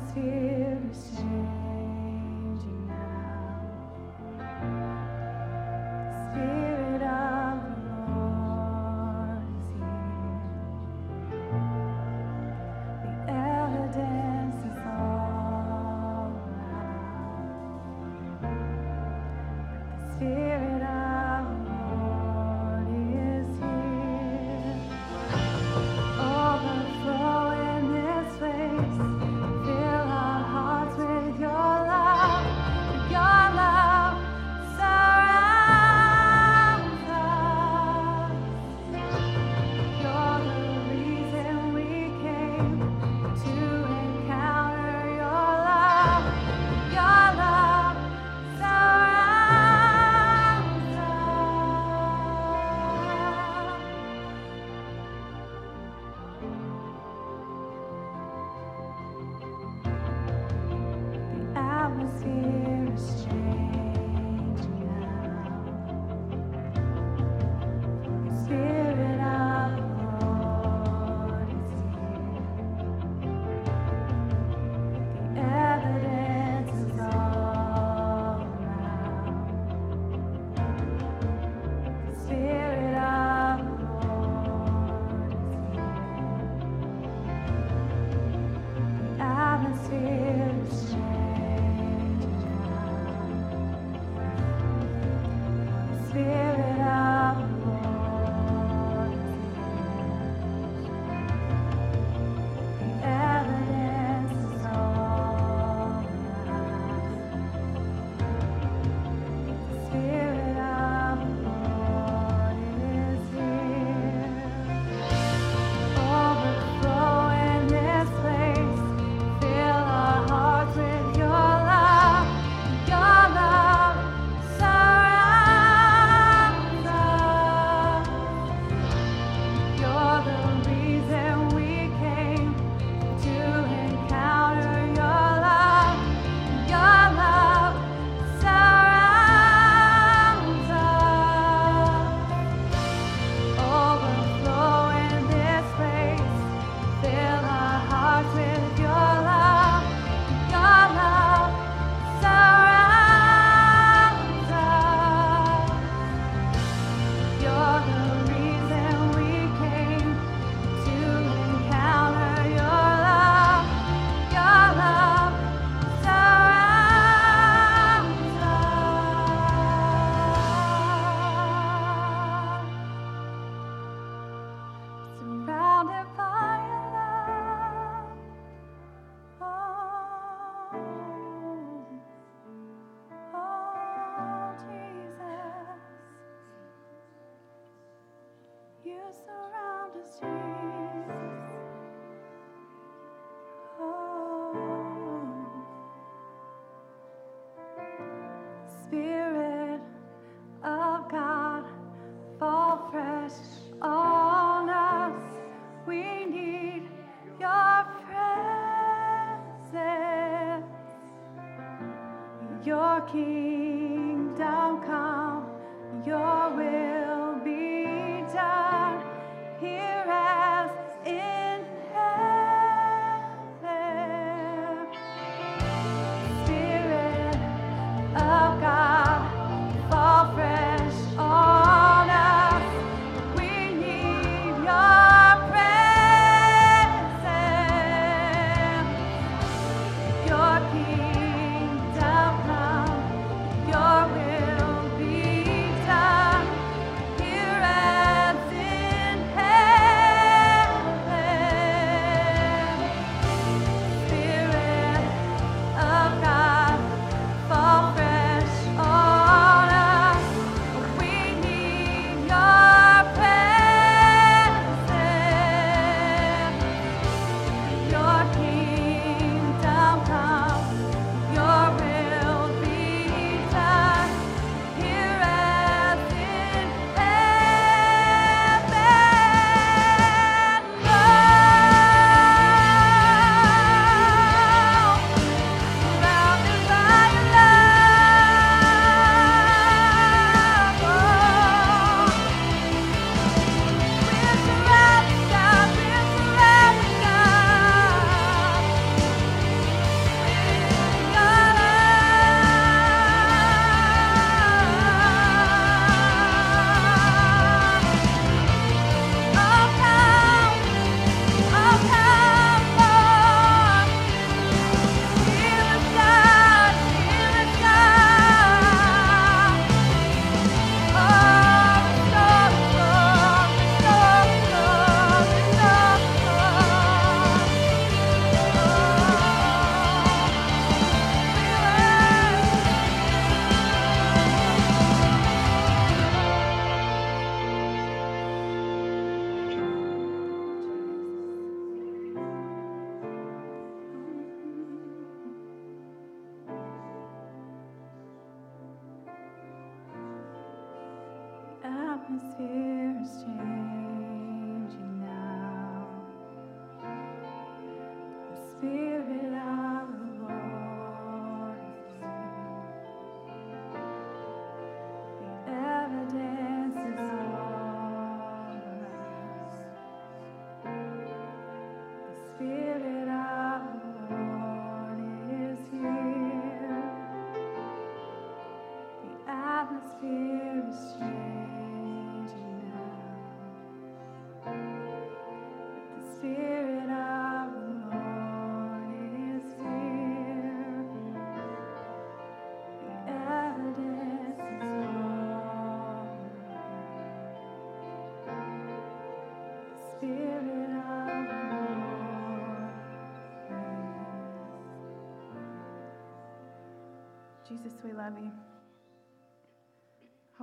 atmosphere is changing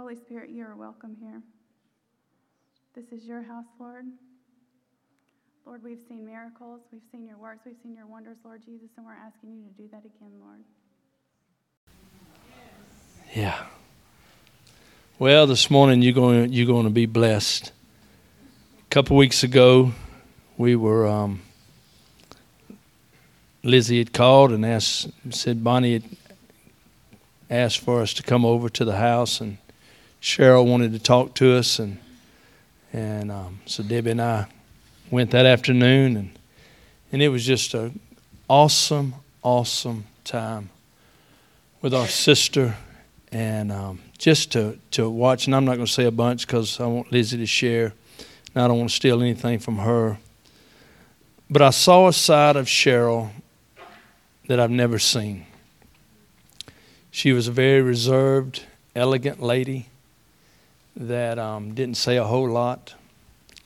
Holy Spirit, you are welcome here. This is your house, Lord. Lord, we've seen miracles, we've seen your works, we've seen your wonders, Lord Jesus, and we're asking you to do that again, Lord. Yeah. Well, this morning you're going you're going to be blessed. A couple weeks ago, we were um, Lizzie had called and asked said Bonnie had asked for us to come over to the house and Cheryl wanted to talk to us and and um, so Debbie and I went that afternoon and and it was just a awesome awesome time with our sister and um, just to, to watch, and I'm not going to say a bunch because I want Lizzie to share, and I don't want to steal anything from her. But I saw a side of Cheryl that I've never seen. She was a very reserved, elegant lady that um, didn't say a whole lot.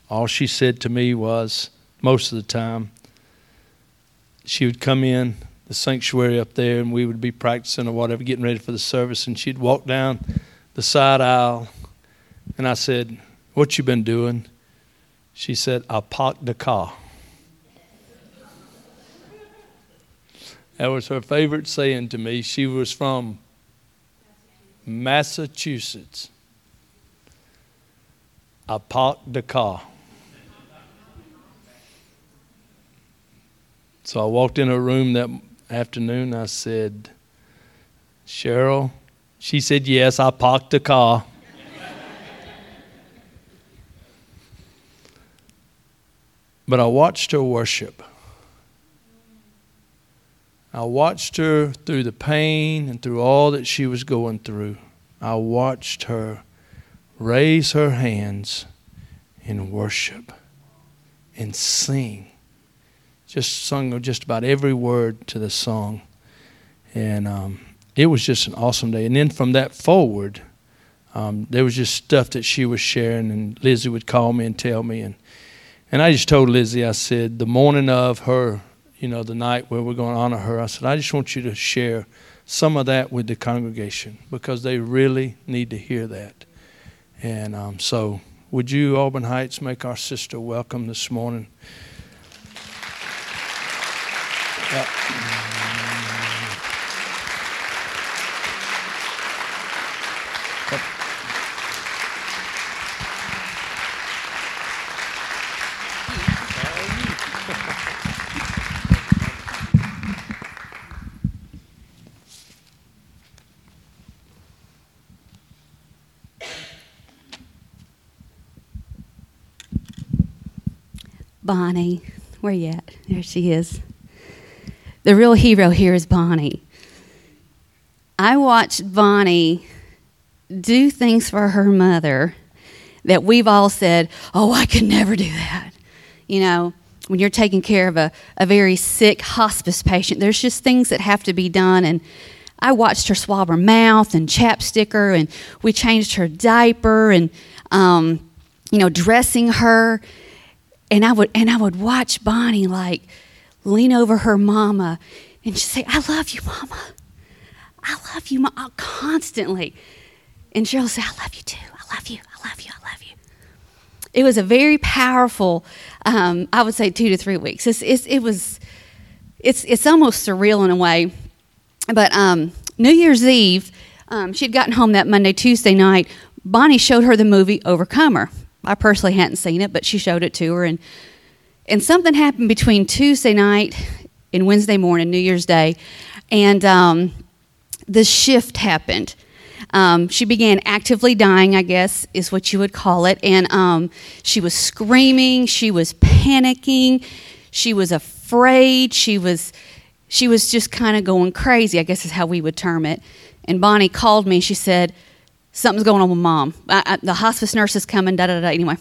All she said to me was, most of the time, she would come in the sanctuary up there and we would be practicing or whatever, getting ready for the service, and she'd walk down the side aisle and I said, What you been doing? She said, I parked the car. That was her favorite saying to me. She was from Massachusetts. I parked the car. So I walked in her room that afternoon. I said, Cheryl, she said, Yes, I parked the car. but I watched her worship. I watched her through the pain and through all that she was going through. I watched her raise her hands in worship and sing. Just sung just about every word to the song. And um, it was just an awesome day. And then from that forward, um, there was just stuff that she was sharing, and Lizzie would call me and tell me. And, and I just told Lizzie, I said, the morning of her, you know, the night where we're going to honor her, I said, I just want you to share some of that with the congregation because they really need to hear that. And um, so, would you, Auburn Heights, make our sister welcome this morning? Bonnie. Where you at? There she is. The real hero here is Bonnie. I watched Bonnie do things for her mother that we've all said, oh, I could never do that. You know, when you're taking care of a, a very sick hospice patient, there's just things that have to be done. And I watched her swab her mouth and chapstick her, and we changed her diaper and, um, you know, dressing her and I would and I would watch Bonnie like lean over her mama and she'd say, I love you, mama. I love you, mama, constantly. And Cheryl would say, I love you too. I love you. I love you. I love you. It was a very powerful, um, I would say two to three weeks. It's, it's, it was, it's, it's almost surreal in a way. But um, New Year's Eve, um, she'd gotten home that Monday, Tuesday night. Bonnie showed her the movie Overcomer. I personally hadn't seen it, but she showed it to her, and and something happened between Tuesday night and Wednesday morning, New Year's Day, and um, the shift happened. Um, she began actively dying, I guess is what you would call it, and um, she was screaming, she was panicking, she was afraid, she was she was just kind of going crazy, I guess is how we would term it. And Bonnie called me. She said, Something's going on with mom. I, I, the hospice nurse is coming, da da da. Anyway.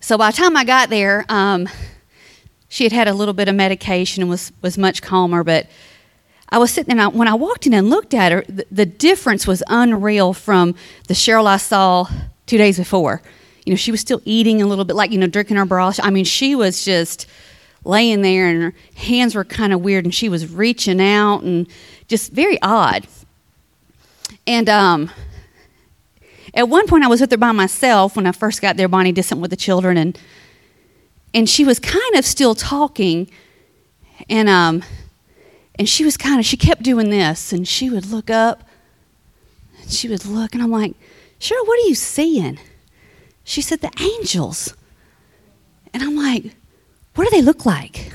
So by the time I got there, um, she had had a little bit of medication and was, was much calmer. But I was sitting there, and I, when I walked in and looked at her, the, the difference was unreal from the Cheryl I saw two days before. You know, she was still eating a little bit, like, you know, drinking her broth. I mean, she was just laying there and her hands were kind of weird and she was reaching out and just very odd. And um, at one point, I was with her by myself when I first got there. Bonnie did something with the children, and and she was kind of still talking, and um, and she was kind of she kept doing this, and she would look up, and she would look, and I'm like, Cheryl, what are you seeing? She said the angels, and I'm like, what do they look like?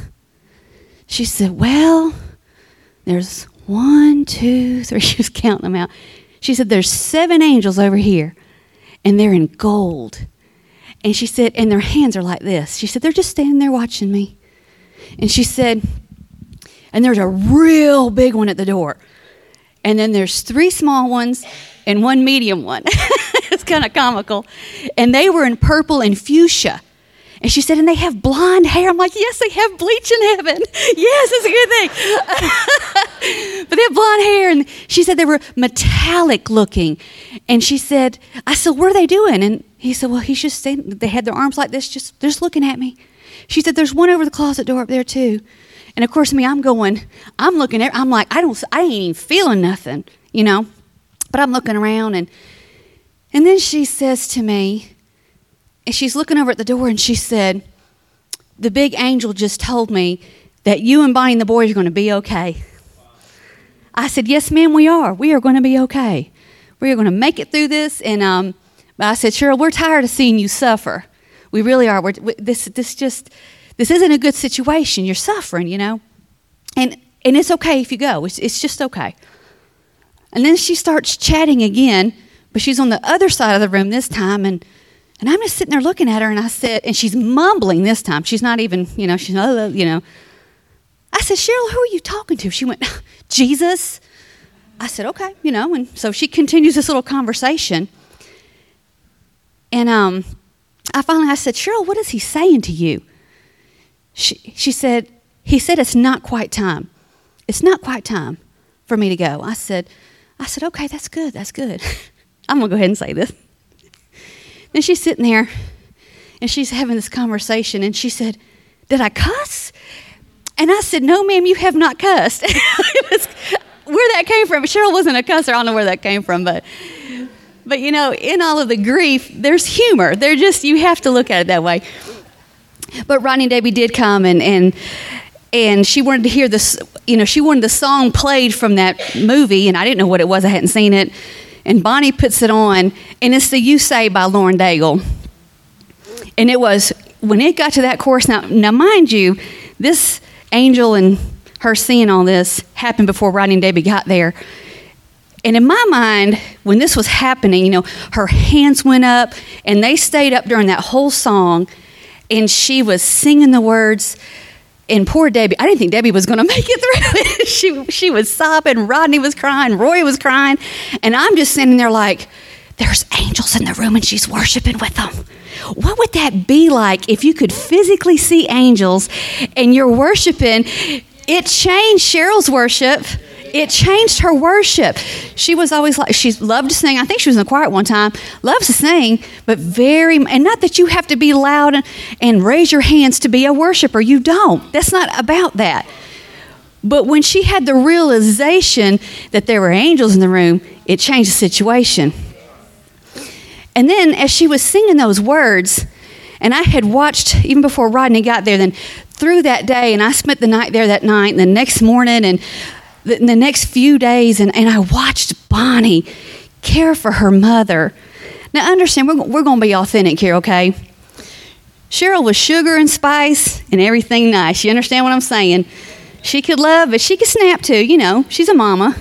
She said, Well, there's one, two, three. She was counting them out. She said, There's seven angels over here, and they're in gold. And she said, And their hands are like this. She said, They're just standing there watching me. And she said, And there's a real big one at the door. And then there's three small ones and one medium one. it's kind of comical. And they were in purple and fuchsia. And she said, and they have blonde hair. I'm like, yes, they have bleach in heaven. Yes, it's a good thing. but they have blonde hair. And she said they were metallic looking. And she said, I said, what are they doing? And he said, well, he's just saying, they had their arms like this, just, just looking at me. She said, there's one over the closet door up there too. And of course, me, I'm going, I'm looking at, I'm like, I don't, I ain't even feeling nothing, you know. But I'm looking around and, and then she says to me, and she's looking over at the door and she said, The big angel just told me that you and Bonnie and the boys are going to be okay. I said, Yes, ma'am, we are. We are going to be okay. We are going to make it through this. And um, I said, Cheryl, we're tired of seeing you suffer. We really are. We're, this, this just, this isn't a good situation. You're suffering, you know. And, and it's okay if you go. It's, it's just okay. And then she starts chatting again, but she's on the other side of the room this time. And and I'm just sitting there looking at her, and I said, and she's mumbling this time. She's not even, you know, she's, oh, you know. I said, Cheryl, who are you talking to? She went, Jesus. I said, okay, you know, and so she continues this little conversation. And um, I finally, I said, Cheryl, what is he saying to you? She, she said, he said it's not quite time. It's not quite time for me to go. I said, I said, okay, that's good, that's good. I'm gonna go ahead and say this. Then she's sitting there and she's having this conversation and she said, Did I cuss? And I said, No, ma'am, you have not cussed. where that came from, Cheryl wasn't a cusser. I don't know where that came from, but but you know, in all of the grief, there's humor. They're just you have to look at it that way. But Ronnie and Debbie did come and and and she wanted to hear this you know, she wanted the song played from that movie, and I didn't know what it was, I hadn't seen it and Bonnie puts it on, and it's the You Say by Lauren Daigle. And it was, when it got to that chorus, now, now mind you, this angel and her seeing all this happened before Rodney and Debbie got there. And in my mind, when this was happening, you know, her hands went up and they stayed up during that whole song and she was singing the words and poor Debbie, I didn't think Debbie was going to make it through. she she was sobbing, Rodney was crying, Roy was crying, and I'm just sitting there like, there's angels in the room and she's worshiping with them. What would that be like if you could physically see angels and you're worshiping? It changed Cheryl's worship it changed her worship. She was always like, she loved to sing. I think she was in the choir at one time, loves to sing, but very, and not that you have to be loud and, and raise your hands to be a worshiper. You don't. That's not about that. But when she had the realization that there were angels in the room, it changed the situation. And then as she was singing those words, and I had watched, even before Rodney got there, then through that day, and I spent the night there that night, and the next morning, and the, the next few days, and, and I watched Bonnie care for her mother. Now, understand, we're, we're going to be authentic here, okay? Cheryl was sugar and spice and everything nice. You understand what I'm saying? She could love, but she could snap too. You know, she's a mama.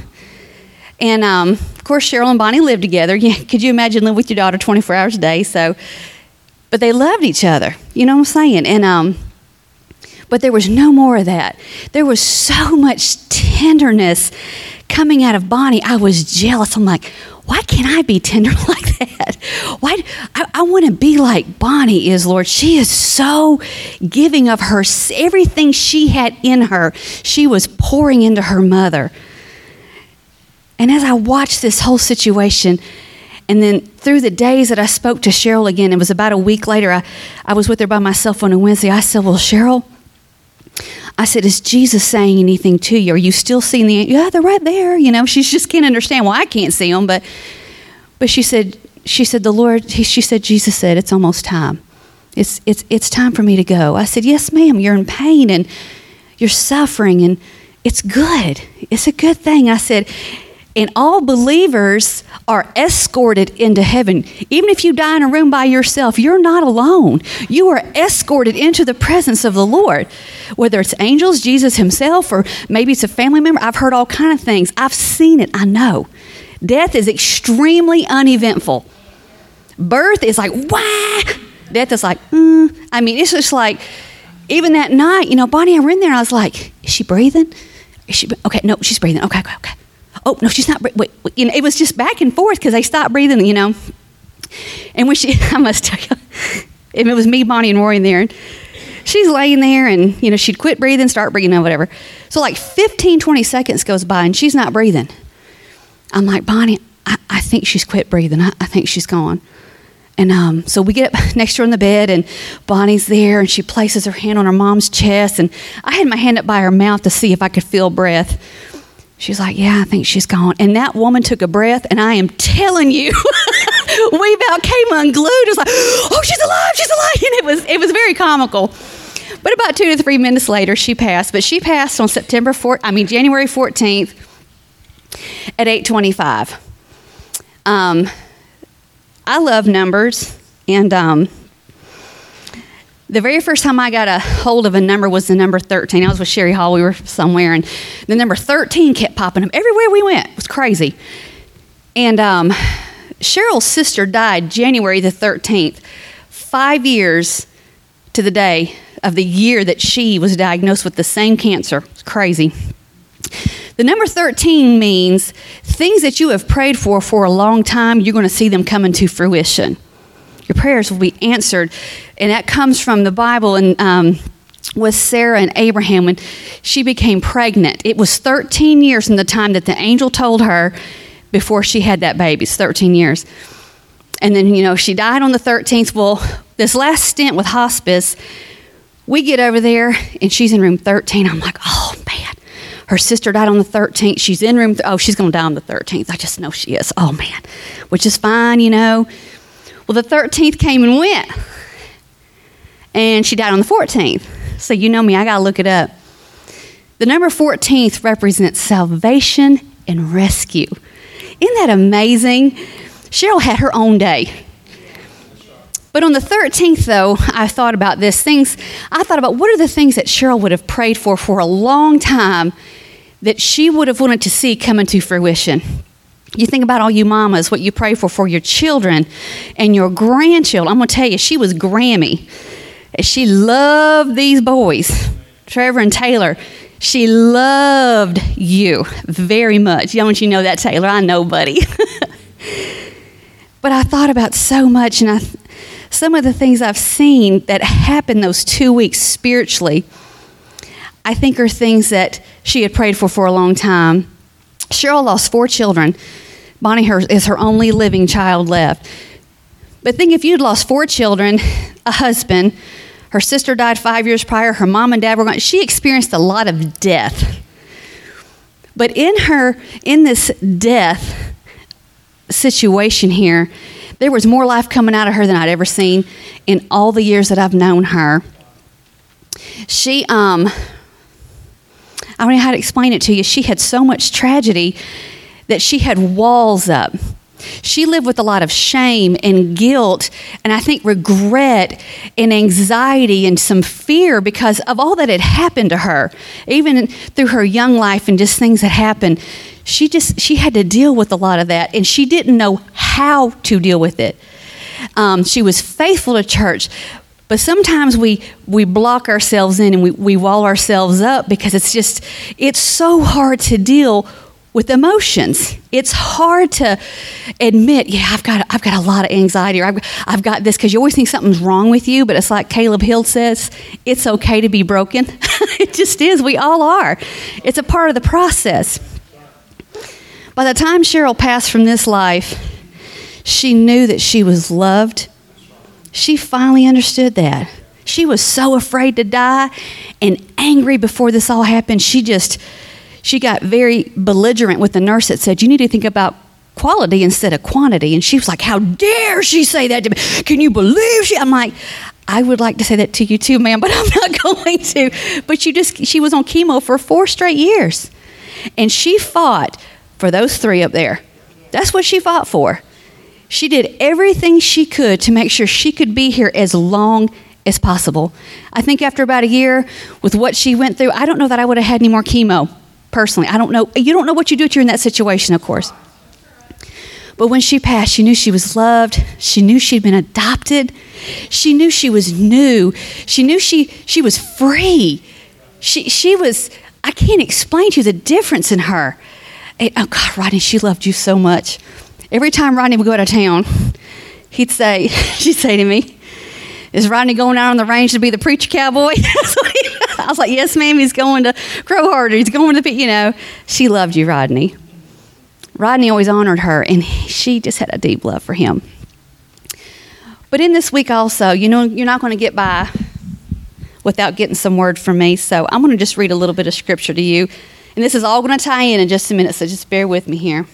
And um, of course, Cheryl and Bonnie lived together. Yeah, could you imagine living with your daughter 24 hours a day? So, but they loved each other. You know what I'm saying? And um, but there was no more of that. There was so much tenderness coming out of Bonnie. I was jealous. I'm like, why can't I be tender like that? Why? I, I want to be like Bonnie is, Lord. She is so giving of her everything she had in her. She was pouring into her mother. And as I watched this whole situation, and then through the days that I spoke to Cheryl again, it was about a week later, I, I was with her by myself on a Wednesday. I said, Well, Cheryl, I said, Is Jesus saying anything to you? Are you still seeing the Yeah, they're right there. You know, she just can't understand why well, I can't see them. But, but she said, she said, the Lord, he, she said, Jesus said, it's almost time. It's, it's, it's time for me to go. I said, Yes, ma'am, you're in pain and you're suffering, and it's good. It's a good thing. I said, and all believers are escorted into heaven. Even if you die in a room by yourself, you're not alone. You are escorted into the presence of the Lord. Whether it's angels, Jesus himself, or maybe it's a family member. I've heard all kind of things. I've seen it. I know. Death is extremely uneventful. Birth is like, wah! Death is like, mm. I mean, it's just like, even that night, you know, Bonnie, I were in there and I was like, is she breathing? Is she, okay, no, she's breathing. Okay, okay, okay oh no, she's not. Wait, wait. You know, it was just back and forth because they stopped breathing. You know, and when she, I must tell you, if it was me, Bonnie, and Rory in there, and she's laying there, and you know, she'd quit breathing, start breathing, or whatever. So like 15, 20 seconds goes by, and she's not breathing. I'm like, Bonnie, I, I think she's quit breathing. I, I think she's gone. And um, so we get up next to her in the bed, and Bonnie's there, and she places her hand on her mom's chest. And I had my hand up by her mouth to see if I could feel breath. She's like, Yeah, I think she's gone. And that woman took a breath, and I am telling you, we about came unglued. It was like, Oh, she's alive, she's alive. And it was, it was very comical. But about two to three minutes later, she passed. But she passed on September 4th, I mean, January 14th at 825. Um, I love numbers, and um, the very first time I got a hold of a number was the number 13. I was with Sherry Hall. We were somewhere, and the number 13 kept popping up everywhere we went. It was crazy. And um, Cheryl's sister died January the 13th, five years to the day of the year that she was diagnosed with the same cancer. It's crazy. The number 13 means things that you have prayed for for a long time, you're going to see them coming to fruition your prayers will be answered. And that comes from the Bible and um, with Sarah and Abraham when she became pregnant. It was 13 years from the time that the angel told her before she had that baby. It's 13 years. And then, you know, she died on the 13th. Well, this last stint with hospice, we get over there and she's in room 13. I'm like, oh, man. Her sister died on the 13th. She's in room, th- oh, she's going to die on the 13th. I just know she is. Oh, man. Which is fine, you know. Well, the 13th came and went, and she died on the 14th. So you know me, I got to look it up. The number 14th represents salvation and rescue. Isn't that amazing? Cheryl had her own day. But on the 13th, though, I thought about this things. I thought about what are the things that Cheryl would have prayed for for a long time that she would have wanted to see come into fruition. You think about all you mamas, what you pray for for your children and your grandchildren. I'm going to tell you, she was Grammy. She loved these boys, Trevor and Taylor. She loved you very much. Don't you know that, Taylor? I know, buddy. but I thought about so much, and I, some of the things I've seen that happened those two weeks spiritually, I think are things that she had prayed for for a long time Cheryl lost four children. Bonnie her, is her only living child left. But think if you'd lost four children, a husband, her sister died five years prior, her mom and dad were gone, she experienced a lot of death. But in her, in this death situation here, there was more life coming out of her than I'd ever seen in all the years that I've known her. She, um, I don't know how to explain it to you. She had so much tragedy that she had walls up. She lived with a lot of shame and guilt, and I think regret and anxiety and some fear because of all that had happened to her, even through her young life and just things that happened. She just she had to deal with a lot of that, and she didn't know how to deal with it. Um, she was faithful to church, but sometimes we we block ourselves in and we, we wall ourselves up because it's just it's so hard to deal with emotions. It's hard to admit, yeah, I've got I've got a lot of anxiety or I've, I've got this because you always think something's wrong with you, but it's like Caleb Hill says, it's okay to be broken. it just is. We all are. It's a part of the process. By the time Cheryl passed from this life, she knew that she was loved. She finally understood that. She was so afraid to die and angry before this all happened. She just she got very belligerent with the nurse that said, You need to think about quality instead of quantity. And she was like, How dare she say that to me? Can you believe she? I'm like, I would like to say that to you too, ma'am, but I'm not going to. But you just, she was on chemo for four straight years. And she fought for those three up there. That's what she fought for. She did everything she could to make sure she could be here as long as possible. I think after about a year, with what she went through, I don't know that I would have had any more chemo personally. I don't know. You don't know what you do if you're in that situation, of course. But when she passed, she knew she was loved. She knew she'd been adopted. She knew she was new. She knew she, she was free. She, she was, I can't explain to you the difference in her. And, oh, God, Rodney, she loved you so much. Every time Rodney would go out of town, he'd say, she'd say to me, Is Rodney going out on the range to be the preacher cowboy? I was like, Yes, ma'am, he's going to Crowheart. He's going to, be, you know. She loved you, Rodney. Rodney always honored her, and she just had a deep love for him. But in this week also, you know, you're not going to get by without getting some word from me. So I'm going to just read a little bit of scripture to you. And this is all going to tie in in just a minute, so just bear with me here.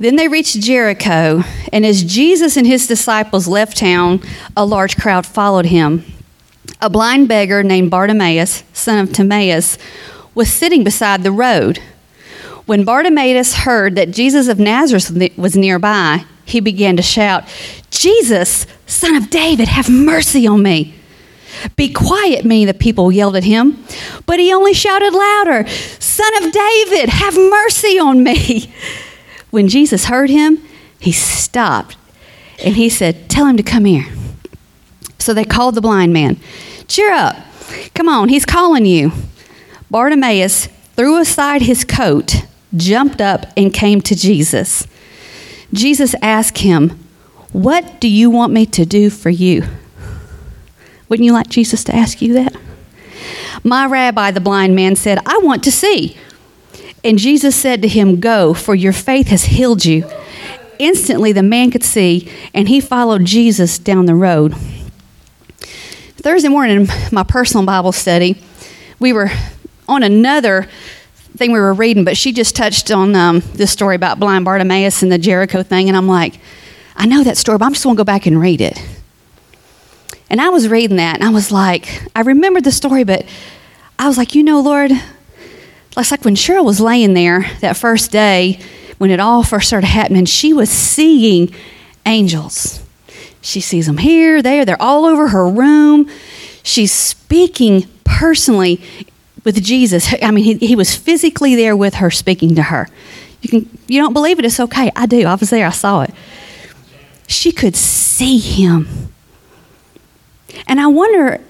Then they reached Jericho, and as Jesus and his disciples left town, a large crowd followed him. A blind beggar named Bartimaeus, son of Timaeus, was sitting beside the road. When Bartimaeus heard that Jesus of Nazareth was nearby, he began to shout, Jesus, son of David, have mercy on me. Be quiet, many of the people yelled at him. But he only shouted louder, Son of David, have mercy on me. When Jesus heard him, he stopped and he said, Tell him to come here. So they called the blind man. Cheer up. Come on, he's calling you. Bartimaeus threw aside his coat, jumped up, and came to Jesus. Jesus asked him, What do you want me to do for you? Wouldn't you like Jesus to ask you that? My rabbi, the blind man, said, I want to see. And Jesus said to him, Go, for your faith has healed you. Instantly, the man could see, and he followed Jesus down the road. Thursday morning, in my personal Bible study, we were on another thing we were reading, but she just touched on um, this story about blind Bartimaeus and the Jericho thing, and I'm like, I know that story, but I'm just going to go back and read it. And I was reading that, and I was like, I remembered the story, but I was like, you know, Lord, it's like when Cheryl was laying there that first day, when it all first started happening, she was seeing angels. She sees them here, there, they're all over her room. She's speaking personally with Jesus. I mean, he, he was physically there with her, speaking to her. You can, you don't believe it? It's okay. I do. I was there. I saw it. She could see him. And I wonder,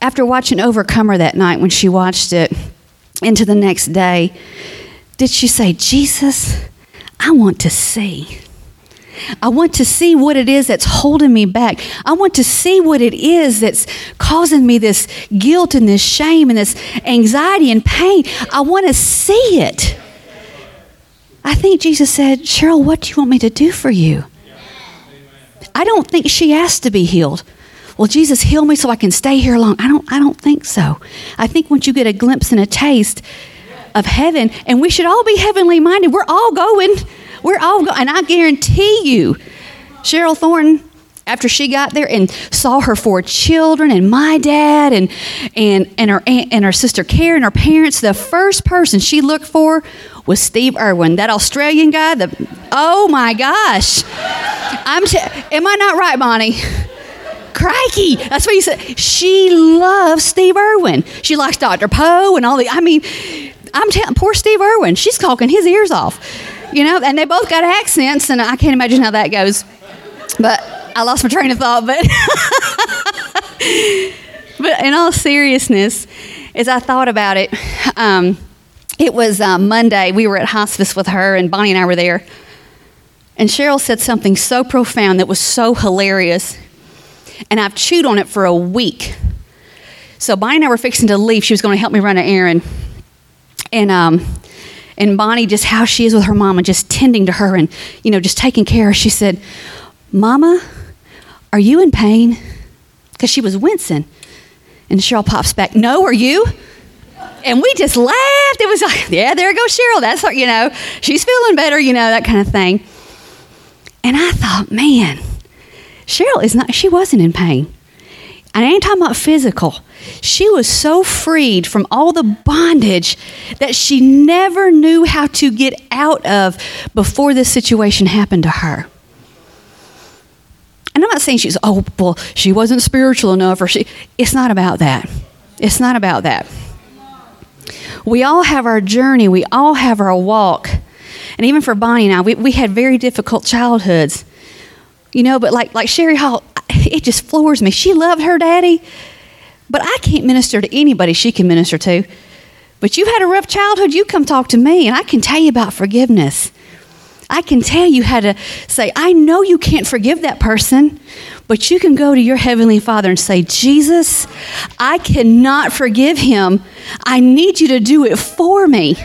after watching Overcomer that night when she watched it, into the next day, did she say, Jesus, I want to see? I want to see what it is that's holding me back. I want to see what it is that's causing me this guilt and this shame and this anxiety and pain. I want to see it. I think Jesus said, Cheryl, what do you want me to do for you? I don't think she asked to be healed. Well, Jesus, heal me so I can stay here long. I don't, I don't think so. I think once you get a glimpse and a taste of heaven, and we should all be heavenly minded, we're all going. We're all going. And I guarantee you, Cheryl Thornton, after she got there and saw her four children and my dad and and and her aunt and her sister Karen, and her parents, the first person she looked for was Steve Irwin, that Australian guy. The oh my gosh, I'm t- am I not right, Bonnie? Crikey, that's what you said. She loves Steve Irwin. She likes Dr. Pol and all the. I mean, I'm telling poor Steve Irwin. She's talking his ears off, you know. And they both got accents, and I can't imagine how that goes. But I lost my train of thought. But but in all seriousness, as I thought about it, um, it was um, Monday. We were at hospice with her, and Bonnie and I were there. And Cheryl said something so profound that was so hilarious and I've chewed on it for a week. So Bonnie and I were fixing to leave. She was going to help me run an errand, and um, and Bonnie just how she is with her mama, just tending to her and you know just taking care. She said, "Mama, are you in pain?" Because she was wincing, and Cheryl pops back, "No, are you?" And we just laughed. It was like, "Yeah, there goes Cheryl. That's her, you know, she's feeling better, you know, that kind of thing." And I thought, man Cheryl is not, she wasn't in pain. And I ain't talking about physical. She was so freed from all the bondage that she never knew how to get out of before this situation happened to her. And I'm not saying she's, oh, well, she wasn't spiritual enough, or she, it's not about that. It's not about that. We all have our journey, we all have our walk. And even for Bonnie and I, we, we had very difficult childhoods. You know, but like like Sherry Hall, it just floors me. She loved her daddy, but I can't minister to anybody she can minister to. But you had a rough childhood, you come talk to me, and I can tell you about forgiveness. I can tell you how to say, I know you can't forgive that person, but you can go to your Heavenly Father and say, Jesus, I cannot forgive him. I need you to do it for me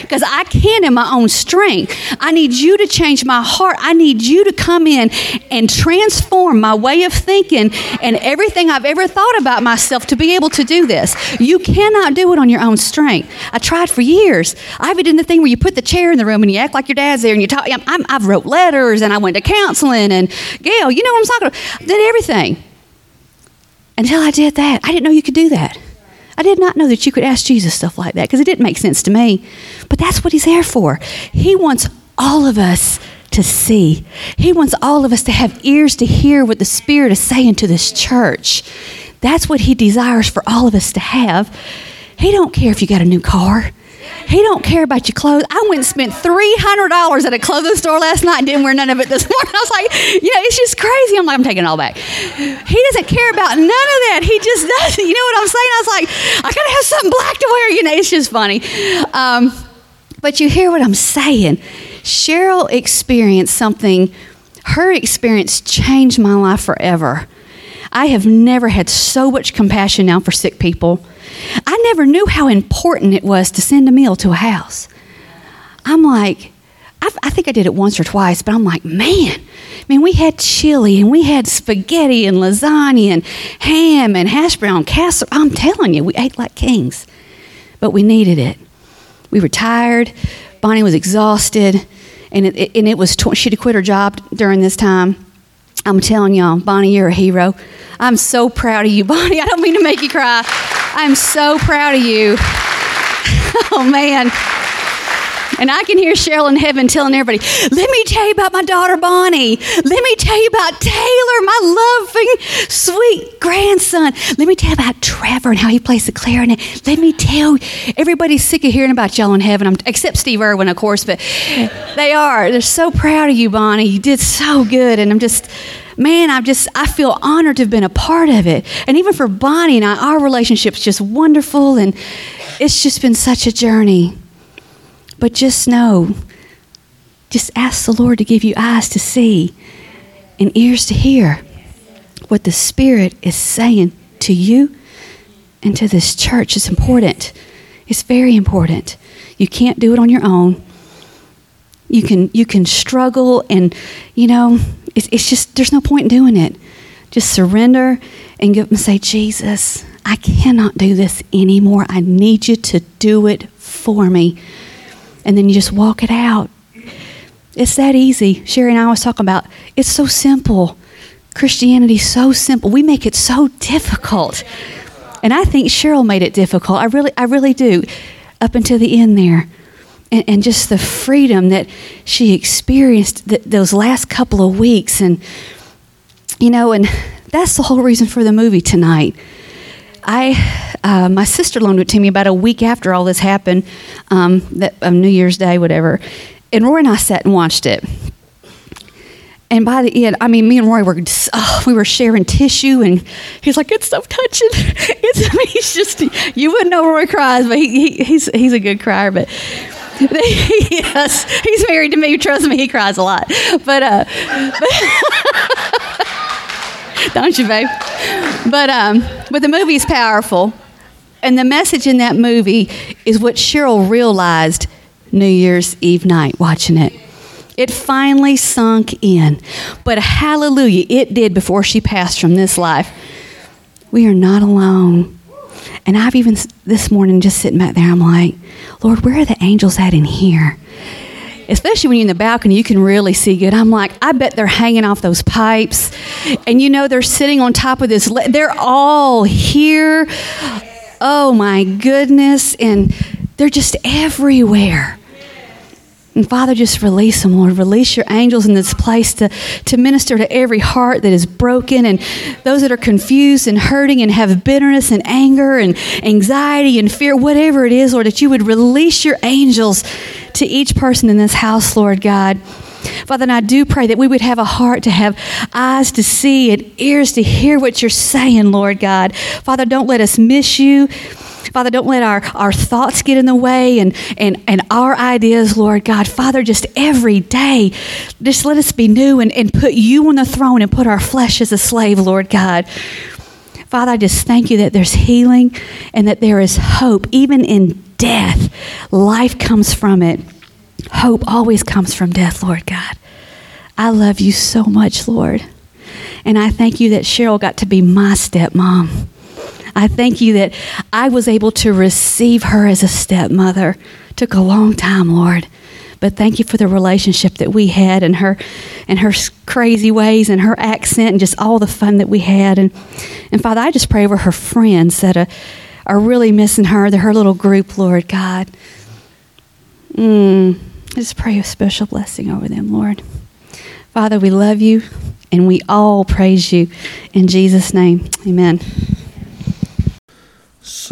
because I can't in my own strength. I need you to change my heart. I need you to come in and transform my way of thinking and everything I've ever thought about myself to be able to do this. You cannot do it on your own strength. I tried for years. I even did the thing where you put the chair in the room and you act like your dad's there and you talk. i have wrote letters and I went to counseling and Gail, you know what I'm talking about? Did everything. Until I did that, I didn't know you could do that. I did not know that you could ask Jesus stuff like that because it didn't make sense to me. But that's what He's there for. He wants all of us to see, He wants all of us to have ears to hear what the Spirit is saying to this church. That's what He desires for all of us to have. He don't care if you got a new car. He don't care about your clothes. I went and spent three hundred dollars at a clothing store last night and didn't wear none of it this morning. I was like, you know, it's just crazy. I'm like, I'm taking it all back. He doesn't care about none of that. He just doesn't. You know what I'm saying? I was like, I gotta have something black to wear. You know, it's just funny. Um, but you hear what I'm saying. Cheryl experienced something. Her experience changed my life forever. I have never had so much compassion now for sick people. I never knew how important it was to send a meal to a house. I'm like, I, I think I did it once or twice, but I'm like, man, I mean, we had chili and we had spaghetti and lasagna and ham and hash brown casserole. I'm telling you, we ate like kings, but we needed it. We were tired. Bonnie was exhausted, and it, it and it was tw- she'd quit her job during this time. I'm telling y'all, Bonnie, you're a hero. I'm so proud of you, Bonnie. I don't mean to make you cry. I'm so proud of you. oh, man. And I can hear Cheryl in heaven telling everybody, let me tell you about my daughter Bonnie. Let me tell you about Taylor, my loving, sweet grandson. Let me tell you about Trevor and how he plays the clarinet. Let me tell everybody's sick of hearing about y'all in heaven, I'm, except Steve Irwin, of course, but they are. They're so proud of you, Bonnie. You did so good. And I'm just, man, I'm just I feel honored to have been a part of it. And even for Bonnie and I, our relationship's just wonderful and it's just been such a journey. But just know, just ask the Lord to give you eyes to see and ears to hear what the Spirit is saying to you and to this church. It's important. It's very important. You can't do it on your own. You can you can struggle and you know it's, it's just, there's no point in doing it. Just surrender and give and say, Jesus, I cannot do this anymore. I need you to do it for me. And then you just walk it out. It's that easy. Sherry and I was talking about it's so simple. Christianity so simple. We make it so difficult. And I think Cheryl made it difficult. I really, I really do, up until the end there. And, and just the freedom that she experienced th- those last couple of weeks. And, you know, and that's the whole reason for the movie tonight. I, uh, my sister loaned it to me about a week after all this happened, um, that um, New Year's Day, whatever. And Roy and I sat and watched it. And by the end, I mean, me and Roy were just, oh, we were sharing tissue, and he's like, "It's so touching." It's, I mean, he's just you wouldn't know Roy cries, but he, he, he's he's a good crier. But yes, he's married to me. Trust me, he cries a lot. But uh, don't you, babe? But um, but the movie's powerful, and the message in that movie is what Cheryl realized New Year's Eve night watching it. It finally sunk in. But hallelujah, it did before she passed from this life. We are not alone. And I've even this morning just sitting back there, I'm like, Lord, where are the angels at in here? Especially when you're in the balcony, you can really see good. I'm like, I bet they're hanging off those pipes. And you know, they're sitting on top of this. They're all here. Oh my goodness. And they're just everywhere. And Father, just release them, Lord. Release your angels in this place to, to minister to every heart that is broken and those that are confused and hurting and have bitterness and anger and anxiety and fear, whatever it is, Lord, that you would release your angels to each person in this house, Lord God. Father, and I do pray that we would have a heart to have eyes to see and ears to hear what you're saying, Lord God. Father, don't let us miss you. Father, don't let our, our thoughts get in the way and, and, and our ideas, Lord God. Father, just every day, just let us be new and, and put you on the throne and put our flesh as a slave, Lord God. Father, I just thank you that there's healing and that there is hope. Even in death, life comes from it. Hope always comes from death, Lord God. I love you so much, Lord. And I thank you that Cheryl got to be my stepmom. I thank you that I was able to receive her as a stepmother. Took a long time, Lord. But thank you for the relationship that we had and her and her crazy ways and her accent and just all the fun that we had. And, and Father, I just pray over her friends that are, are really missing her, the, her little group, Lord God. Mm, I just pray a special blessing over them, Lord. Father, we love you and we all praise you. In Jesus' name, amen.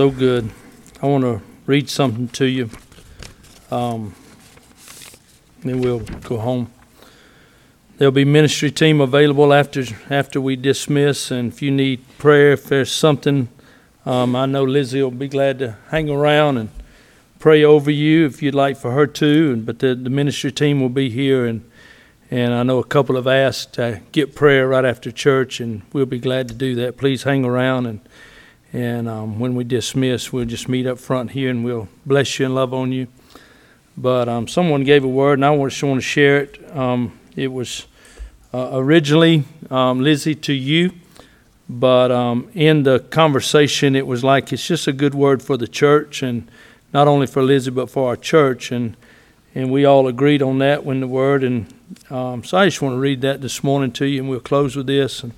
So good. I want to read something to you. Um, then we'll go home. There'll be ministry team available after after we dismiss, and if you need prayer, if there's something, um, I know Lizzie will be glad to hang around and pray over you if you'd like for her to. And but the, the ministry team will be here, and and I know a couple have asked to get prayer right after church, and we'll be glad to do that. Please hang around and and um, when we dismiss, we'll just meet up front here and we'll bless you and love on you. But um, someone gave a word, and I just want to share it. Um, it was uh, originally, um, Lizzie, to you. But um, in the conversation, it was like it's just a good word for the church, and not only for Lizzie, but for our church. And, and we all agreed on that when the word. And um, so I just want to read that this morning to you, and we'll close with this. And,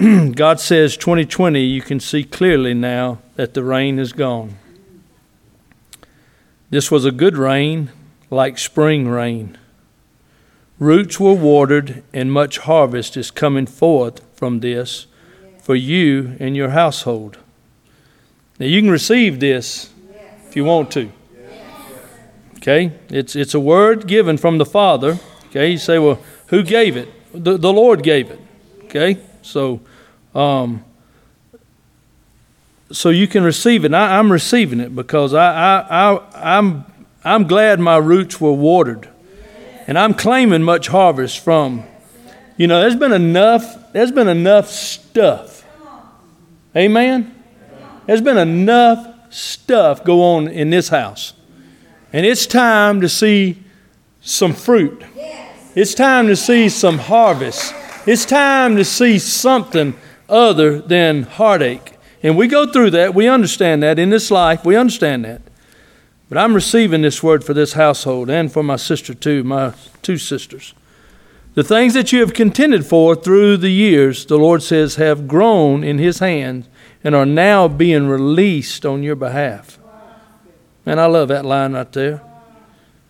God says 2020, you can see clearly now that the rain is gone. This was a good rain, like spring rain. Roots were watered, and much harvest is coming forth from this for you and your household. Now, you can receive this if you want to. Okay? It's, it's a word given from the Father. Okay? You say, well, who gave it? The, the Lord gave it. Okay? So, um, so you can receive it. I, am receiving it because I, I, I, I'm, I'm glad my roots were watered. And I'm claiming much harvest from, you know, there's been enough, there's been enough stuff. Amen? There's been enough stuff go on in this house. And it's time to see some fruit. It's time to see some harvest. It's time to see something other than heartache. And we go through that. We understand that in this life. We understand that. But I'm receiving this word for this household and for my sister too, my two sisters. The things that you have contended for through the years, the Lord says, have grown in His hand and are now being released on your behalf. And I love that line right there.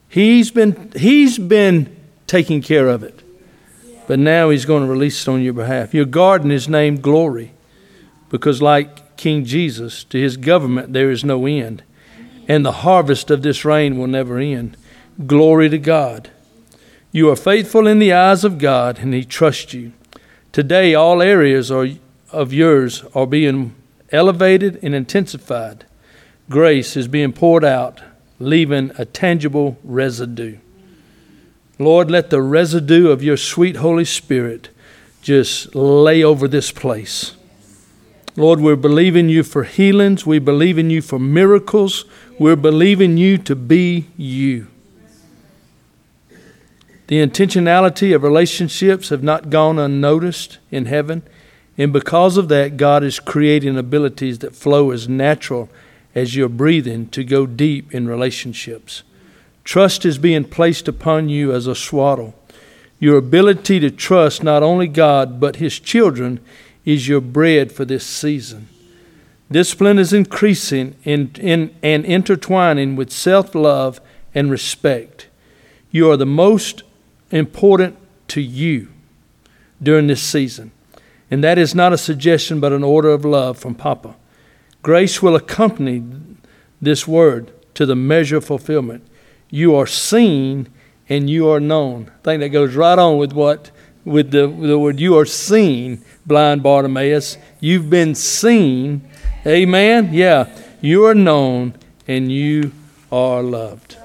He's been, he's been taking care of it, but now He's going to release it on your behalf. Your garden is named Glory because, like King Jesus, to His government there is no end, and the harvest of this rain will never end. Glory to God. You are faithful in the eyes of God, and He trusts you. Today, all areas are, of yours are being elevated and intensified. Grace is being poured out, leaving a tangible residue. Lord, let the residue of your sweet Holy Spirit just lay over this place. Lord, we're believing you for healings. We believe in you for miracles. We're believing you to be you. The intentionality of relationships have not gone unnoticed in heaven, and because of that, God is creating abilities that flow as natural as your breathing to go deep in relationships. Trust is being placed upon you as a swaddle. Your ability to trust not only God but His children is your bread for this season. Discipline is increasing in, in, and intertwining with self love and respect. You are the most important to you during this season. And that is not a suggestion, but an order of love from Papa. Grace will accompany this word to the measure of fulfillment. You are seen and you are known. I think that goes right on with what, with the, the word you are seen, blind Bartimaeus. You've been seen. Amen? Yeah. You are known and you are loved.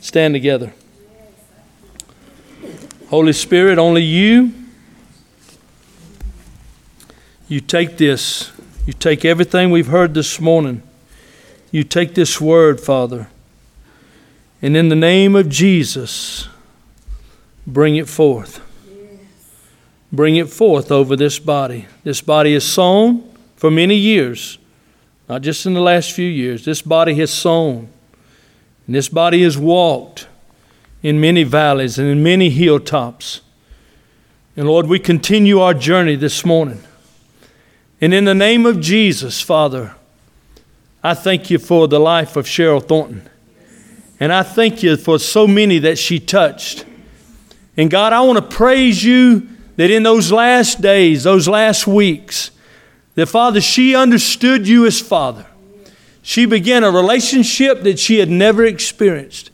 Stand together. Holy Spirit, only you. You take this, you take everything we've heard this morning, you take this word, Father, and in the name of Jesus, bring it forth. Bring it forth over this body. This body is sown for many years, not just in the last few years. This body has sown, and this body has walked in many valleys and in many hilltops. And Lord, we continue our journey this morning. And in the name of Jesus, Father, I thank you for the life of Cheryl Thornton. And I thank you for so many that she touched. And God, I want to praise you that in those last days, those last weeks, that Father, she understood you as Father. She began a relationship that she had never experienced.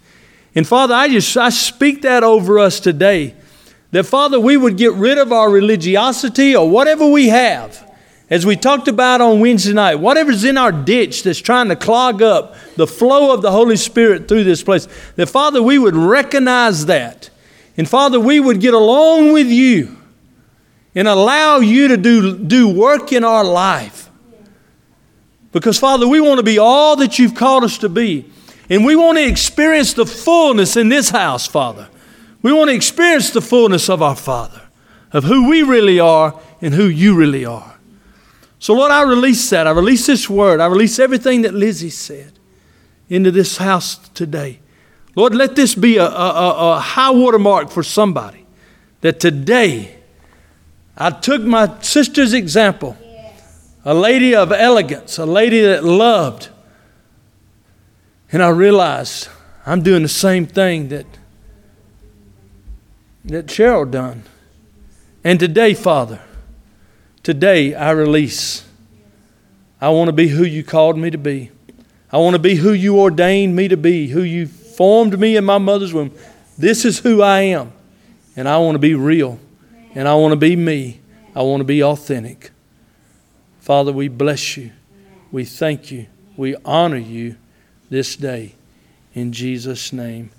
And Father, I just I speak that over us today. That Father, we would get rid of our religiosity or whatever we have. As we talked about on Wednesday night, whatever's in our ditch that's trying to clog up the flow of the Holy Spirit through this place, that Father, we would recognize that. And Father, we would get along with you and allow you to do, do work in our life. Because, Father, we want to be all that you've called us to be. And we want to experience the fullness in this house, Father. We want to experience the fullness of our Father, of who we really are and who you really are. So, Lord, I release that. I release this word. I release everything that Lizzie said into this house today. Lord, let this be a, a, a high watermark for somebody that today I took my sister's example, a lady of elegance, a lady that loved and I realized I'm doing the same thing that, that Cheryl done. And today, Father, today I release. I want to be who you called me to be. I want to be who you ordained me to be, who you formed me in my mother's womb. This is who I am. And I want to be real. And I want to be me. I want to be authentic. Father, we bless you. We thank you. We honor you this day. In Jesus' name.